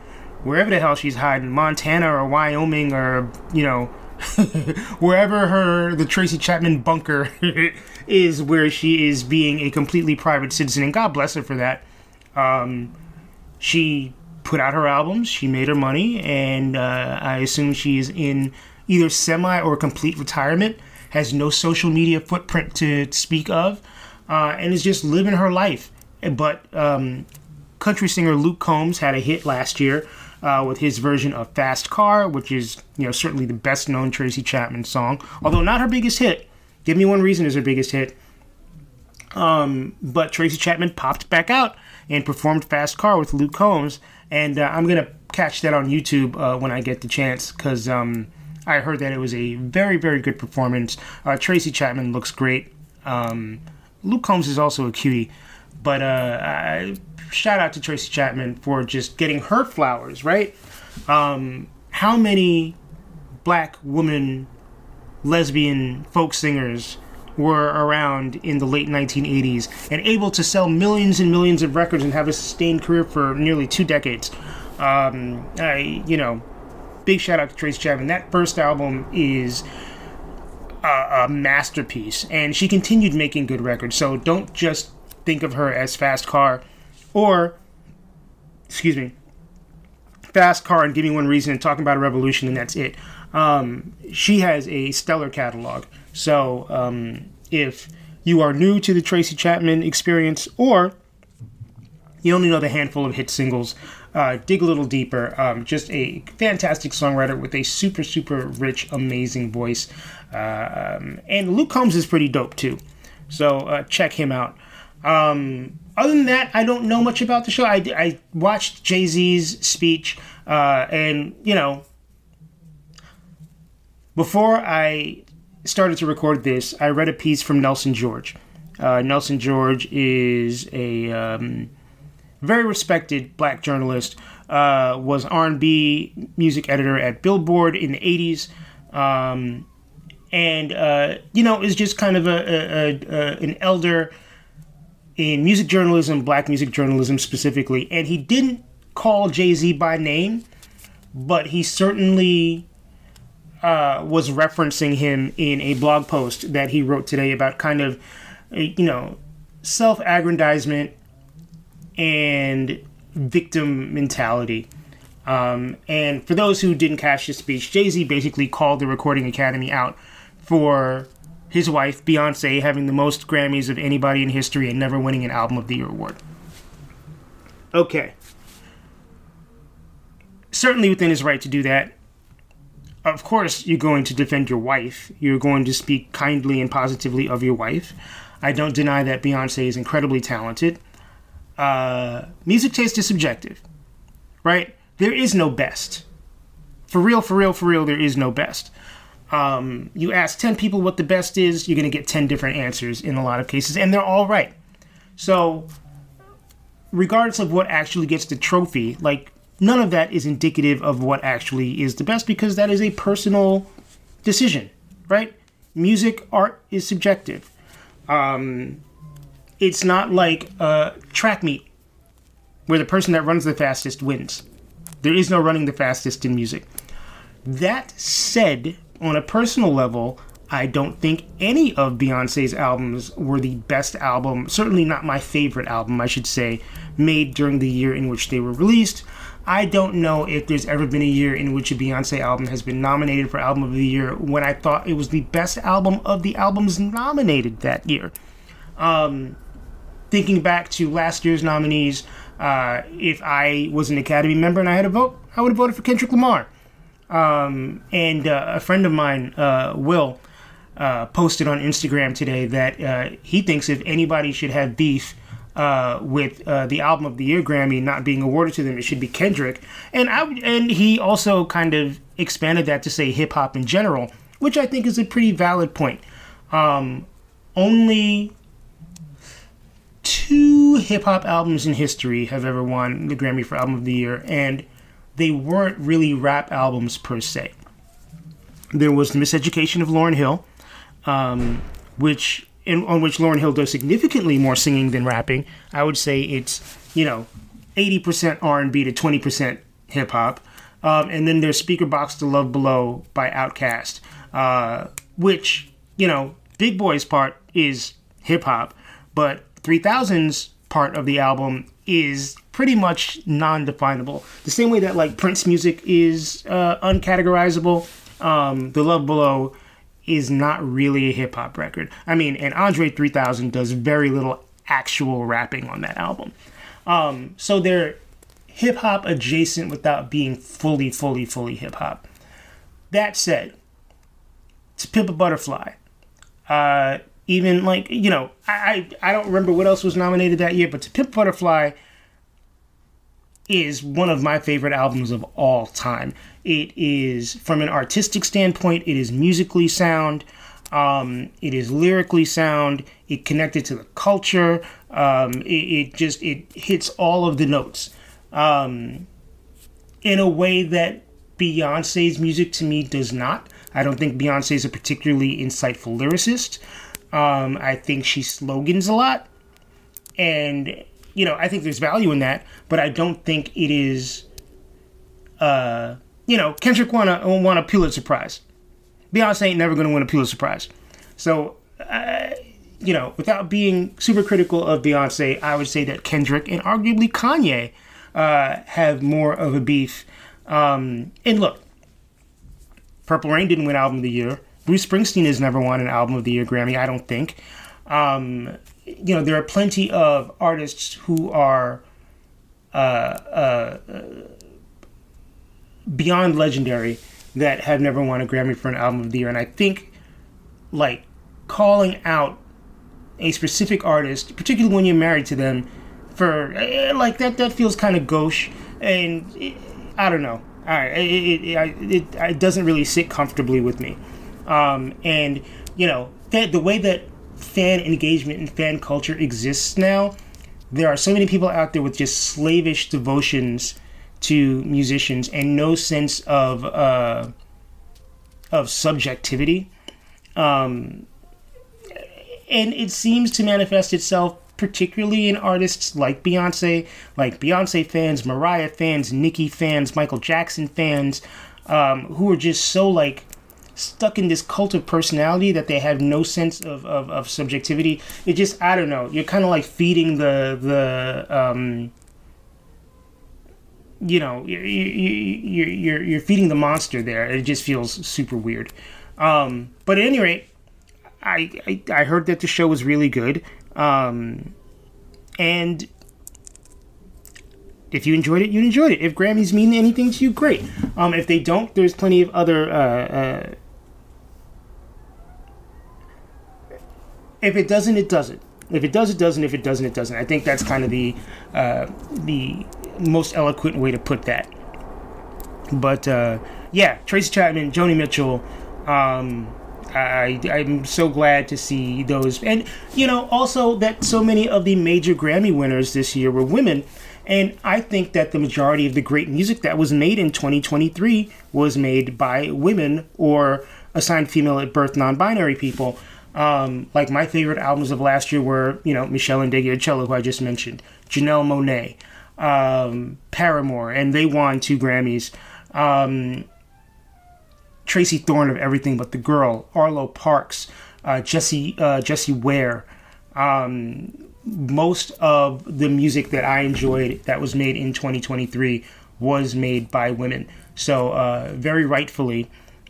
wherever the hell she's hiding, Montana or Wyoming or you know wherever her the Tracy Chapman bunker is, where she is being a completely private citizen, and God bless her for that. Um, she put out her albums, she made her money, and uh, I assume she is in either semi or complete retirement. Has no social media footprint to speak of, uh, and is just living her life. But um, country singer Luke Combs had a hit last year uh, with his version of Fast Car, which is you know certainly the best known Tracy Chapman song, although not her biggest hit. Give Me One Reason is her biggest hit. Um, but Tracy Chapman popped back out and performed Fast Car with Luke Combs, and uh, I'm gonna catch that on YouTube uh, when I get the chance because um, I heard that it was a very very good performance. Uh, Tracy Chapman looks great. Um, Luke Combs is also a cutie, but uh, I, shout out to Tracy Chapman for just getting her flowers, right? Um, how many black woman lesbian folk singers were around in the late 1980s and able to sell millions and millions of records and have a sustained career for nearly two decades? Um, I, you know, big shout out to Tracy Chapman. That first album is a, a masterpiece, and she continued making good records. So don't just think of her as Fast Car or, excuse me, Fast Car and Give Me One Reason and talking about a revolution, and that's it. Um, she has a stellar catalog. So um, if you are new to the Tracy Chapman experience, or you only know the handful of hit singles, uh, dig a little deeper. Um, just a fantastic songwriter with a super, super rich, amazing voice. Um, and Luke Combs is pretty dope too. So uh, check him out. Um, other than that, I don't know much about the show. I, I watched Jay Z's speech, uh, and you know, before I started to record this, I read a piece from Nelson George. Uh, Nelson George is a um, very respected black journalist. Uh, was R&B music editor at Billboard in the '80s, um, and uh, you know is just kind of a, a, a, an elder in music journalism, black music journalism specifically. And he didn't call Jay Z by name, but he certainly uh, was referencing him in a blog post that he wrote today about kind of, you know, self aggrandizement and victim mentality. Um, and for those who didn't catch his speech, Jay Z basically called the Recording Academy out for his wife, Beyonce, having the most Grammys of anybody in history and never winning an Album of the Year award. Okay. Certainly within his right to do that. Of course, you're going to defend your wife. You're going to speak kindly and positively of your wife. I don't deny that Beyonce is incredibly talented. Uh, music taste is subjective, right? There is no best. For real, for real, for real, there is no best. Um, you ask 10 people what the best is, you're going to get 10 different answers in a lot of cases, and they're all right. So, regardless of what actually gets the trophy, like, none of that is indicative of what actually is the best because that is a personal decision, right? Music, art is subjective. Um, it's not like a track meet where the person that runs the fastest wins. There is no running the fastest in music. That said, on a personal level, I don't think any of Beyonce's albums were the best album, certainly not my favorite album, I should say, made during the year in which they were released. I don't know if there's ever been a year in which a Beyonce album has been nominated for Album of the Year when I thought it was the best album of the albums nominated that year. Um, thinking back to last year's nominees, uh, if I was an Academy member and I had a vote, I would have voted for Kendrick Lamar. Um, and uh, a friend of mine, uh, Will, uh, posted on Instagram today that uh, he thinks if anybody should have beef uh, with the album of the year Grammy not being awarded to them, it should be Kendrick. And I and he also kind of expanded that to say hip hop in general, which I think is a pretty valid point. Um, only two hip hop albums in history have ever won the Grammy for Album of the Year, and they weren't really rap albums per se. There was the Miseducation of Lauryn Hill, um, which in, on which Lauryn Hill does significantly more singing than rapping. I would say it's you know, eighty percent R and B to twenty percent hip hop. Um, and then there's Speaker Box to Love Below by Outkast, uh, which you know, Big Boi's part is hip hop, but 3000's part of the album is pretty much non-definable. The same way that like Prince music is uh, uncategorizable, um, the Love Below is not really a hip hop record. I mean, and Andre 3000 does very little actual rapping on that album. Um, so they're hip hop adjacent without being fully, fully, fully hip hop. That said, to Pimp a Butterfly, uh, even like you know, I, I don't remember what else was nominated that year, but to Pimp Butterfly is one of my favorite albums of all time. It is, from an artistic standpoint, it is musically sound. Um, it is lyrically sound. It connected to the culture. Um, it, it, just it hits all of the notes um, in a way that Beyonce's music to me does not. I don't think Beyonce is a particularly insightful lyricist. Um, I think she slogans a lot, and you know, I think there's value in that, but I don't think it is. Uh, you know, Kendrick won a won a Pulitzer Prize. Beyonce ain't never to win a Pulitzer Prize. So, uh, you know, without being super critical of Beyonce, I would say that Kendrick and arguably Kanye uh, have more of a beef. Um, and look, Purple Rain didn't win Album of the Year. Bruce Springsteen has never won an Album of the Year Grammy, I don't think. Um, you know, there are plenty of artists who are uh, uh, beyond legendary that have never won a Grammy for an album of the year. And I think, like, calling out a specific artist, particularly when you're married to them, for eh, like that, that feels kind of gauche. And it, I don't know. All right, it, it, it, it, doesn't really sit comfortably with me. Um, and you know that the way that fan engagement and fan culture exists now, there are so many people out there with just slavish devotions to musicians and no sense of uh, of subjectivity. Um, and it seems to manifest itself particularly in artists like Beyonce, like Beyonce fans, Mariah fans, Nicki fans, Michael Jackson fans, um, who are just so like stuck in this cult of personality that they have no sense of, of, of subjectivity. It just I don't know. You're kind of like feeding the the um, you know you're, you're you're you're feeding the monster there. It just feels super weird. Um, but at any rate, I, I, I heard that the show was really good. Um, and if you enjoyed it, you enjoyed it. If Grammys mean anything to you, great. Um, if they don't, there's plenty of other. Uh, uh, if it doesn't, it doesn't. If it does, it doesn't. If it doesn't, it doesn't. I think that's kind of the uh, the most eloquent way to put that. But uh, yeah, Tracy Chapman, Joni Mitchell. Um, I, I'm so glad to see those. And, you know, also that so many of the major Grammy winners this year were women. And I think that the majority of the great music that was made in 2023 was made by women or assigned female at birth non binary people. Um, like my favorite albums of last year were, you know, Meshell Ndegeocello, who I just mentioned, Janelle Monáe, um, Paramore, and they won two Grammys. Um, Tracey Thorn of Everything But the Girl, Arlo Parks, uh, Jessie uh, Jessie Ware. Um, most of the music that I enjoyed that was made in 2023 was made by women. So uh, very rightfully,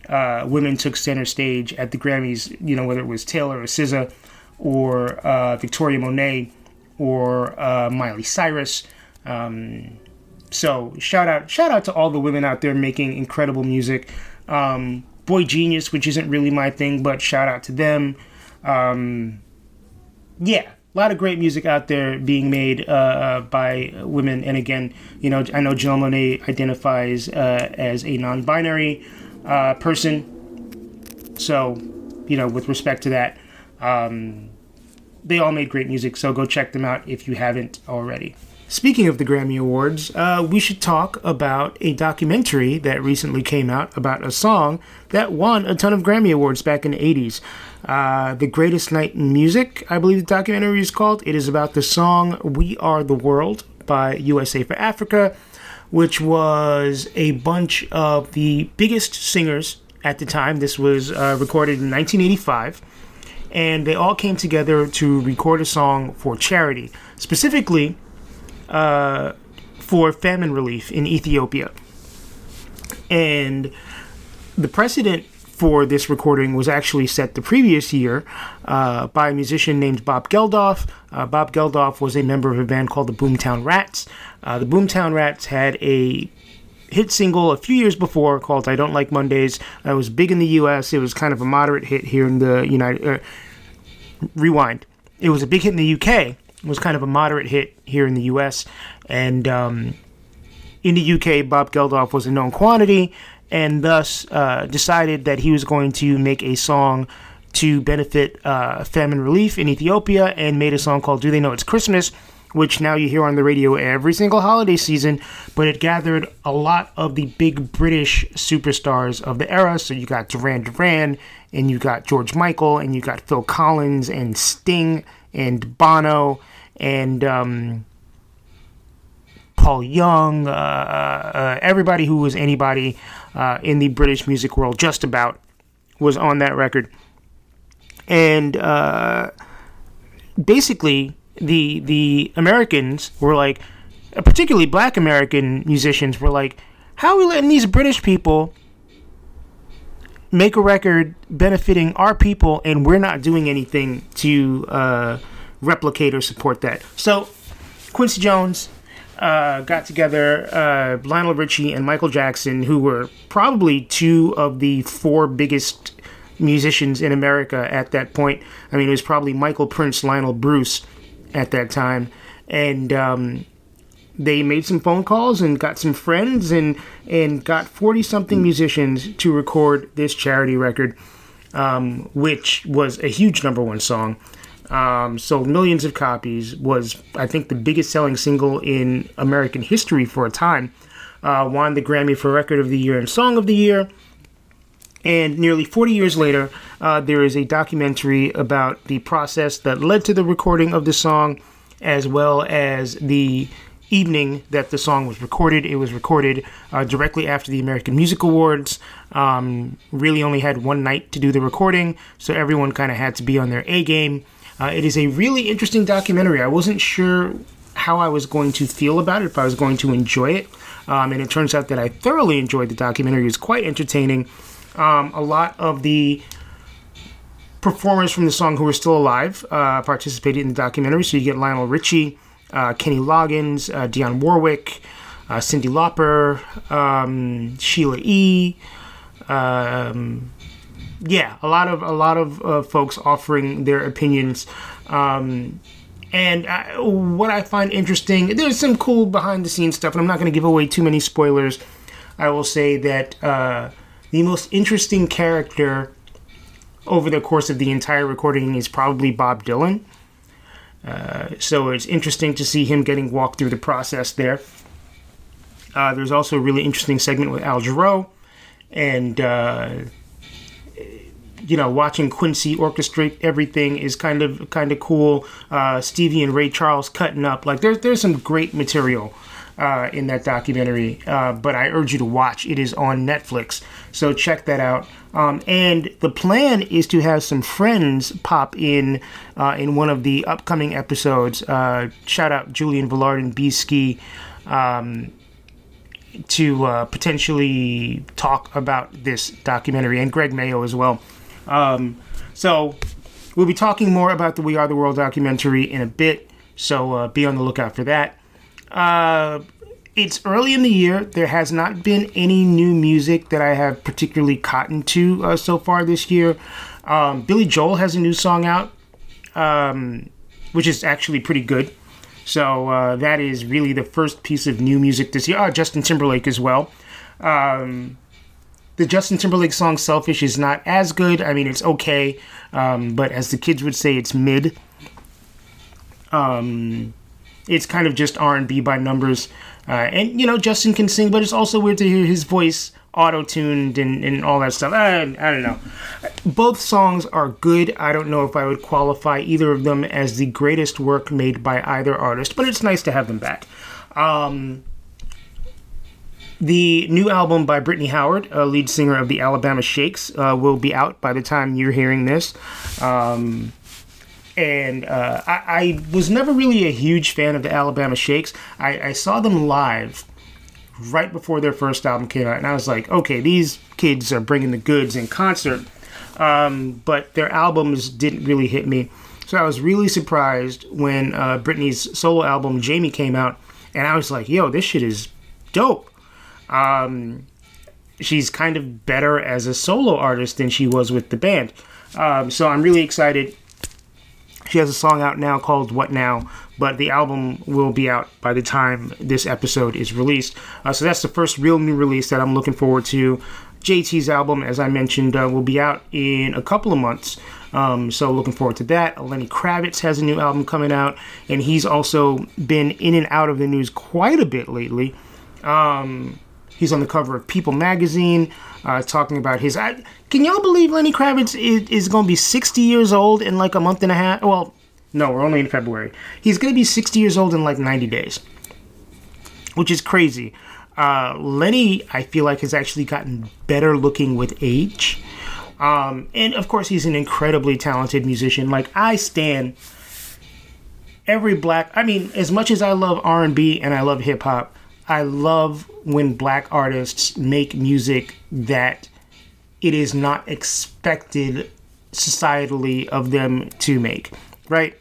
uh, women took center stage at the Grammys. You know whether it was Taylor or SZA, or uh, Victoria Monet, or uh, Miley Cyrus. Um, so shout out shout out to all the women out there making incredible music. Um, boygenius, which isn't really my thing, but shout out to them. Um, yeah, a lot of great music out there being made uh, uh, by women. And again, you know, I know Jill Monet identifies uh, as a non-binary uh, person, so you know, with respect to that, um, they all made great music. So go check them out if you haven't already. Speaking of the Grammy Awards, uh, we should talk about a documentary that recently came out about a song that won a ton of Grammy Awards back in the 80s. Uh, the Greatest Night in Music, I believe the documentary is called. It is about the song We Are the World by USA for Africa, which was a bunch of the biggest singers at the time. This was uh, recorded in 1985 and they all came together to record a song for charity. Specifically, uh, for famine relief in Ethiopia. And the precedent for this recording was actually set the previous year uh, by a musician named Bob Geldof. Uh, Bob Geldof was a member of a band called the Boomtown Rats. Uh, the Boomtown Rats had a hit single a few years before called "I Don't Like Mondays." it was big in the U.S. It was kind of a moderate hit here in the United. Uh, rewind. It was a big hit in the U.K It was kind of a moderate hit here in the U.S. And um, in the UK, Bob Geldof was a known quantity, and thus uh, decided that he was going to make a song to benefit uh, famine relief in Ethiopia, and made a song called "Do They Know It's Christmas." Which now you hear on the radio every single holiday season, but it gathered a lot of the big British superstars of the era. So you got Duran Duran, and you got George Michael, and you got Phil Collins, and Sting, and Bono, and um, Paul Young, uh, uh, everybody who was anybody uh, in the British music world, just about, was on that record. And uh, basically, the the Americans were like, particularly Black American musicians were like, how are we letting these British people make a record benefiting our people, and we're not doing anything to uh, replicate or support that. So Quincy Jones uh, got together uh, Lionel Richie and Michael Jackson, who were probably two of the four biggest musicians in America at that point. I mean, it was probably Michael Prince, Lionel Bruce at that time, and um, they made some phone calls and got some friends and and got forty something musicians to record this charity record. um, which was a huge number one song. Um, sold millions of copies, was, I think, the biggest selling single in American history for a time. Uh, won the Grammy for Record of the Year and Song of the Year. And nearly 40 years later, uh, there is a documentary about the process that led to the recording of the song, as well as the evening that the song was recorded. It was recorded uh, directly after the American Music Awards. Um, really only had one night to do the recording, so everyone kind of had to be on their A game. Uh, it is a really interesting documentary. I wasn't sure how I was going to feel about it, if I was going to enjoy it. Um, and it turns out that I thoroughly enjoyed the documentary. It was quite entertaining. Um, a lot of the performers from the song who are still alive uh, participated in the documentary. So you get Lionel Richie, uh, Kenny Loggins, uh, Dionne Warwick, uh, Cyndi Lauper, um, Sheila E. Um, yeah, a lot of a lot of uh, folks offering their opinions. Um, and I, what I find interesting, there's some cool behind the scenes stuff, and I'm not going to give away too many spoilers. I will say that uh, the most interesting character over the course of the entire recording is probably Bob Dylan. Uh, so it's interesting to see him getting walked through the process there. Uh, there's also a really interesting segment with Al Jarreau, and uh, you know, watching Quincy orchestrate everything is kind of kind of cool. Uh, Stevie and Ray Charles cutting up like there's there's some great material uh, in that documentary. Uh, but I urge you to watch. It is on Netflix, so check that out. Um, and the plan is to have some friends pop in uh, in one of the upcoming episodes. Uh, shout out Julian Villard and B Ski. Um, to uh, potentially talk about this documentary and Greg Mayo as well. Um, so we'll be talking more about the We Are the World documentary in a bit. So uh, be on the lookout for that. Uh, it's early in the year. There has not been any new music that I have particularly cotton to uh, so far this year. Um, Billy Joel has a new song out, um, which is actually pretty good. So uh, that is really the first piece of new music this year. Oh, Justin Timberlake as well. Um, the Justin Timberlake song "Selfish" is not as good. I mean, it's okay, um, but as the kids would say, it's mid. Um, it's kind of just R and B by numbers, uh, and you know Justin can sing, but it's also weird to hear his voice auto tuned and, and all that stuff. I, I don't know. Both songs are good. I don't know if I would qualify either of them as the greatest work made by either artist, but it's nice to have them back. Um, the new album by Brittany Howard, uh, lead singer of the Alabama Shakes, uh, will be out by the time you're hearing this. Um, and uh, I, I, was never really a huge fan of the Alabama Shakes. I, I, saw them live right before their first album came out, and I was like, okay, these kids are bringing the goods in concert. Um, but their albums didn't really hit me. So I was really surprised when uh, Brittany's solo album, Jamie, came out, and I was like, yo, this shit is dope. Um, she's kind of better as a solo artist than she was with the band. Um, so I'm really excited. She has a song out now called What Now, but the album will be out by the time this episode is released. Uh, so that's the first real new release that I'm looking forward to. JT's album, as I mentioned, uh, will be out in a couple of months. Um, so looking forward to that. Lenny Kravitz has a new album coming out, and he's also been in and out of the news quite a bit lately. Um, He's on the cover of People magazine, uh, talking about his. I, can y'all believe Lenny Kravitz is, is going to be 60 years old in like a month and a half? Well, no, we're only in February. He's going to be 60 years old in like 90 days, which is crazy. Uh, Lenny, I feel like, has actually gotten better looking with age. Um, and of course, he's an incredibly talented musician. Like I stand every black. I mean, as much as I love R and B and I love hip hop, I love when black artists make music that it is not expected societally of them to make, right?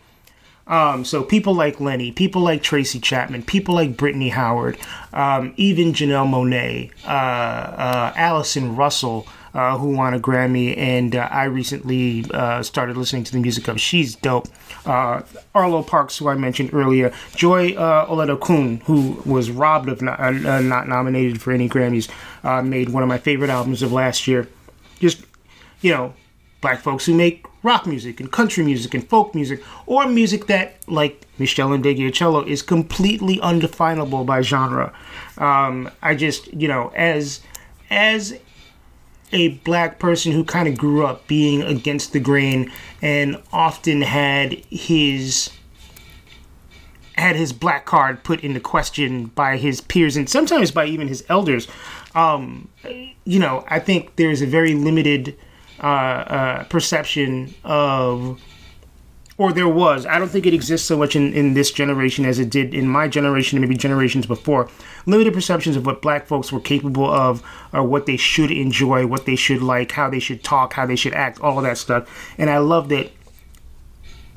Um, so people like Lenny, people like Tracy Chapman, people like Brittany Howard, um, even Janelle Monáe, uh, uh, Allison Russell, uh, who won a Grammy, and uh, I recently uh, started listening to the music of. She's dope. Uh, Arlo Parks, who I mentioned earlier, Joy uh, Oladokun, who was robbed of not, uh, not nominated for any Grammys, made one of my favorite albums of last year. Just, you know, black folks who make rock music and country music and folk music, or music that, like Meshell Ndegeocello, is completely undefinable by genre. Um, I just, you know, as as a black person who kind of grew up being against the grain and often had his had his black card put into question by his peers and sometimes by even his elders. Um, you know, I think there's a very limited uh, uh, perception of, or there was. I don't think it exists so much in, in this generation as it did in my generation and maybe generations before. Limited perceptions of what black folks were capable of, or what they should enjoy, what they should like, how they should talk, how they should act, all of that stuff. And I love that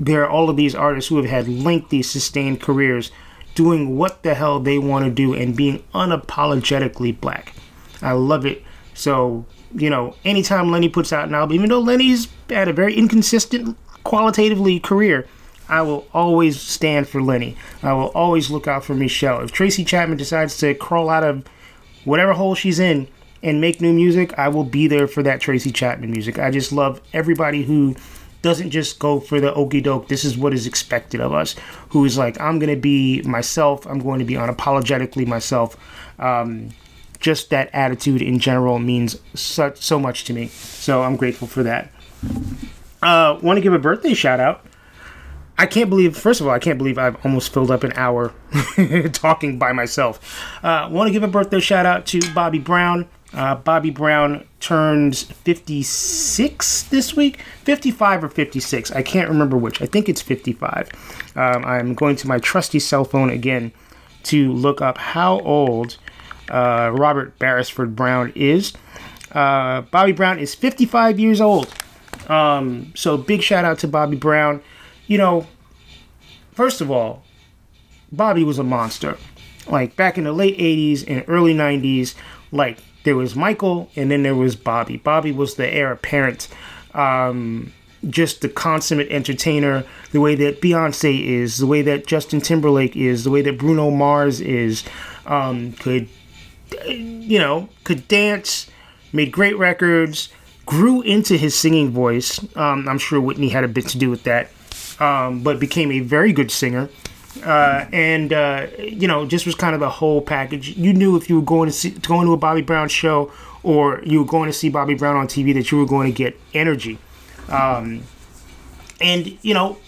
there are all of these artists who have had lengthy, sustained careers doing what the hell they want to do and being unapologetically black. I love it. So, you know, anytime Lenny puts out an album, even though Lenny's had a very inconsistent qualitatively career, I will always stand for Lenny. I will always look out for Michelle. If Tracy Chapman decides to crawl out of whatever hole she's in and make new music, I will be there for that Tracy Chapman music. I just love everybody who doesn't just go for the okey doke, this is what is expected of us, who is like, I'm going to be myself, I'm going to be unapologetically myself. Um, just that attitude in general means so much to me. So I'm grateful for that. Uh, Want to give a birthday shout out. I can't believe, first of all, I can't believe I've almost filled up an hour talking by myself. Uh, Want to give a birthday shout out to Bobby Brown. Uh, Bobby Brown turns 56 this week, 55 or 56. I can't remember which. I think it's 55. Um, I'm going to my trusty cell phone again to look up how old uh, Robert Beresford Brown is. Uh, Bobby Brown is 55 years old. Um, so big shout out to Bobby Brown. You know, first of all, Bobby was a monster. Like back in the late 80s and early 90s, like there was Michael and then there was Bobby. Bobby was the heir apparent. Um, just the consummate entertainer, the way that Beyonce is, the way that Justin Timberlake is, the way that Bruno Mars is, um, could you know, could dance, made great records, grew into his singing voice. Um, I'm sure Whitney had a bit to do with that, um, but became a very good singer. Uh, and uh, you know, just was kind of the whole package. You knew if you were going to see going to a Bobby Brown show or you were going to see Bobby Brown on TV that you were going to get energy. Um, and you know,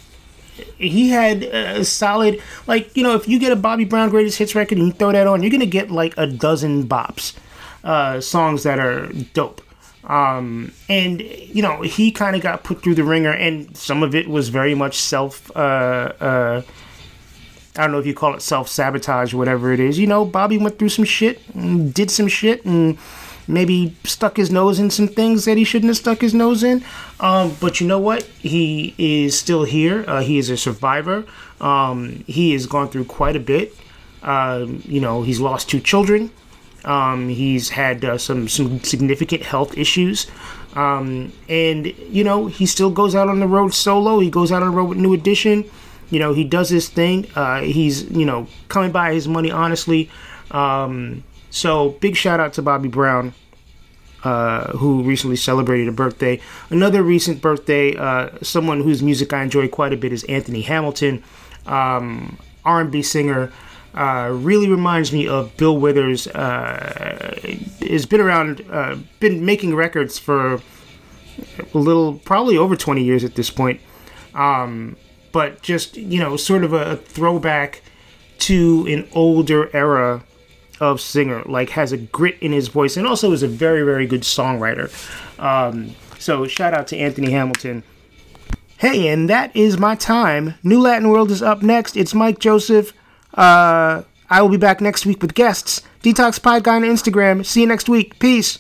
he had a solid like you know if you get a Bobby Brown greatest hits record and you throw that on, you're gonna get like a dozen bops, uh, songs that are dope. Um, and you know he kind of got put through the ringer, and some of it was very much self. Uh, uh, I don't know if you call it self sabotage whatever it is. You know, Bobby went through some shit, and did some shit, and maybe stuck his nose in some things that he shouldn't have stuck his nose in. Um, but you know what? He is still here. Uh, he is a survivor. Um, he has gone through quite a bit. Uh, you know, he's lost two children. Um, he's had uh, some some significant health issues, um, and you know he still goes out on the road solo. He goes out on the road with New Edition. You know he does his thing. Uh, he's you know coming by his money honestly. Um, so big shout out to Bobby Brown, uh, who recently celebrated a birthday. Another recent birthday, uh, someone whose music I enjoy quite a bit is Anthony Hamilton, um, R&B singer. Uh, really reminds me of Bill Withers. Uh, has been around, uh, been making records for a little, probably over 20 years at this point. Um, but just you know, sort of a throwback to an older era of singer, like has a grit in his voice, and also is a very, very good songwriter. Um, so shout out to Anthony Hamilton. Hey, and that is my time. New Latin World is up next. It's Mike Joseph. Uh, I will be back next week with guests. Detox Pod Guy on Instagram. See you next week. Peace.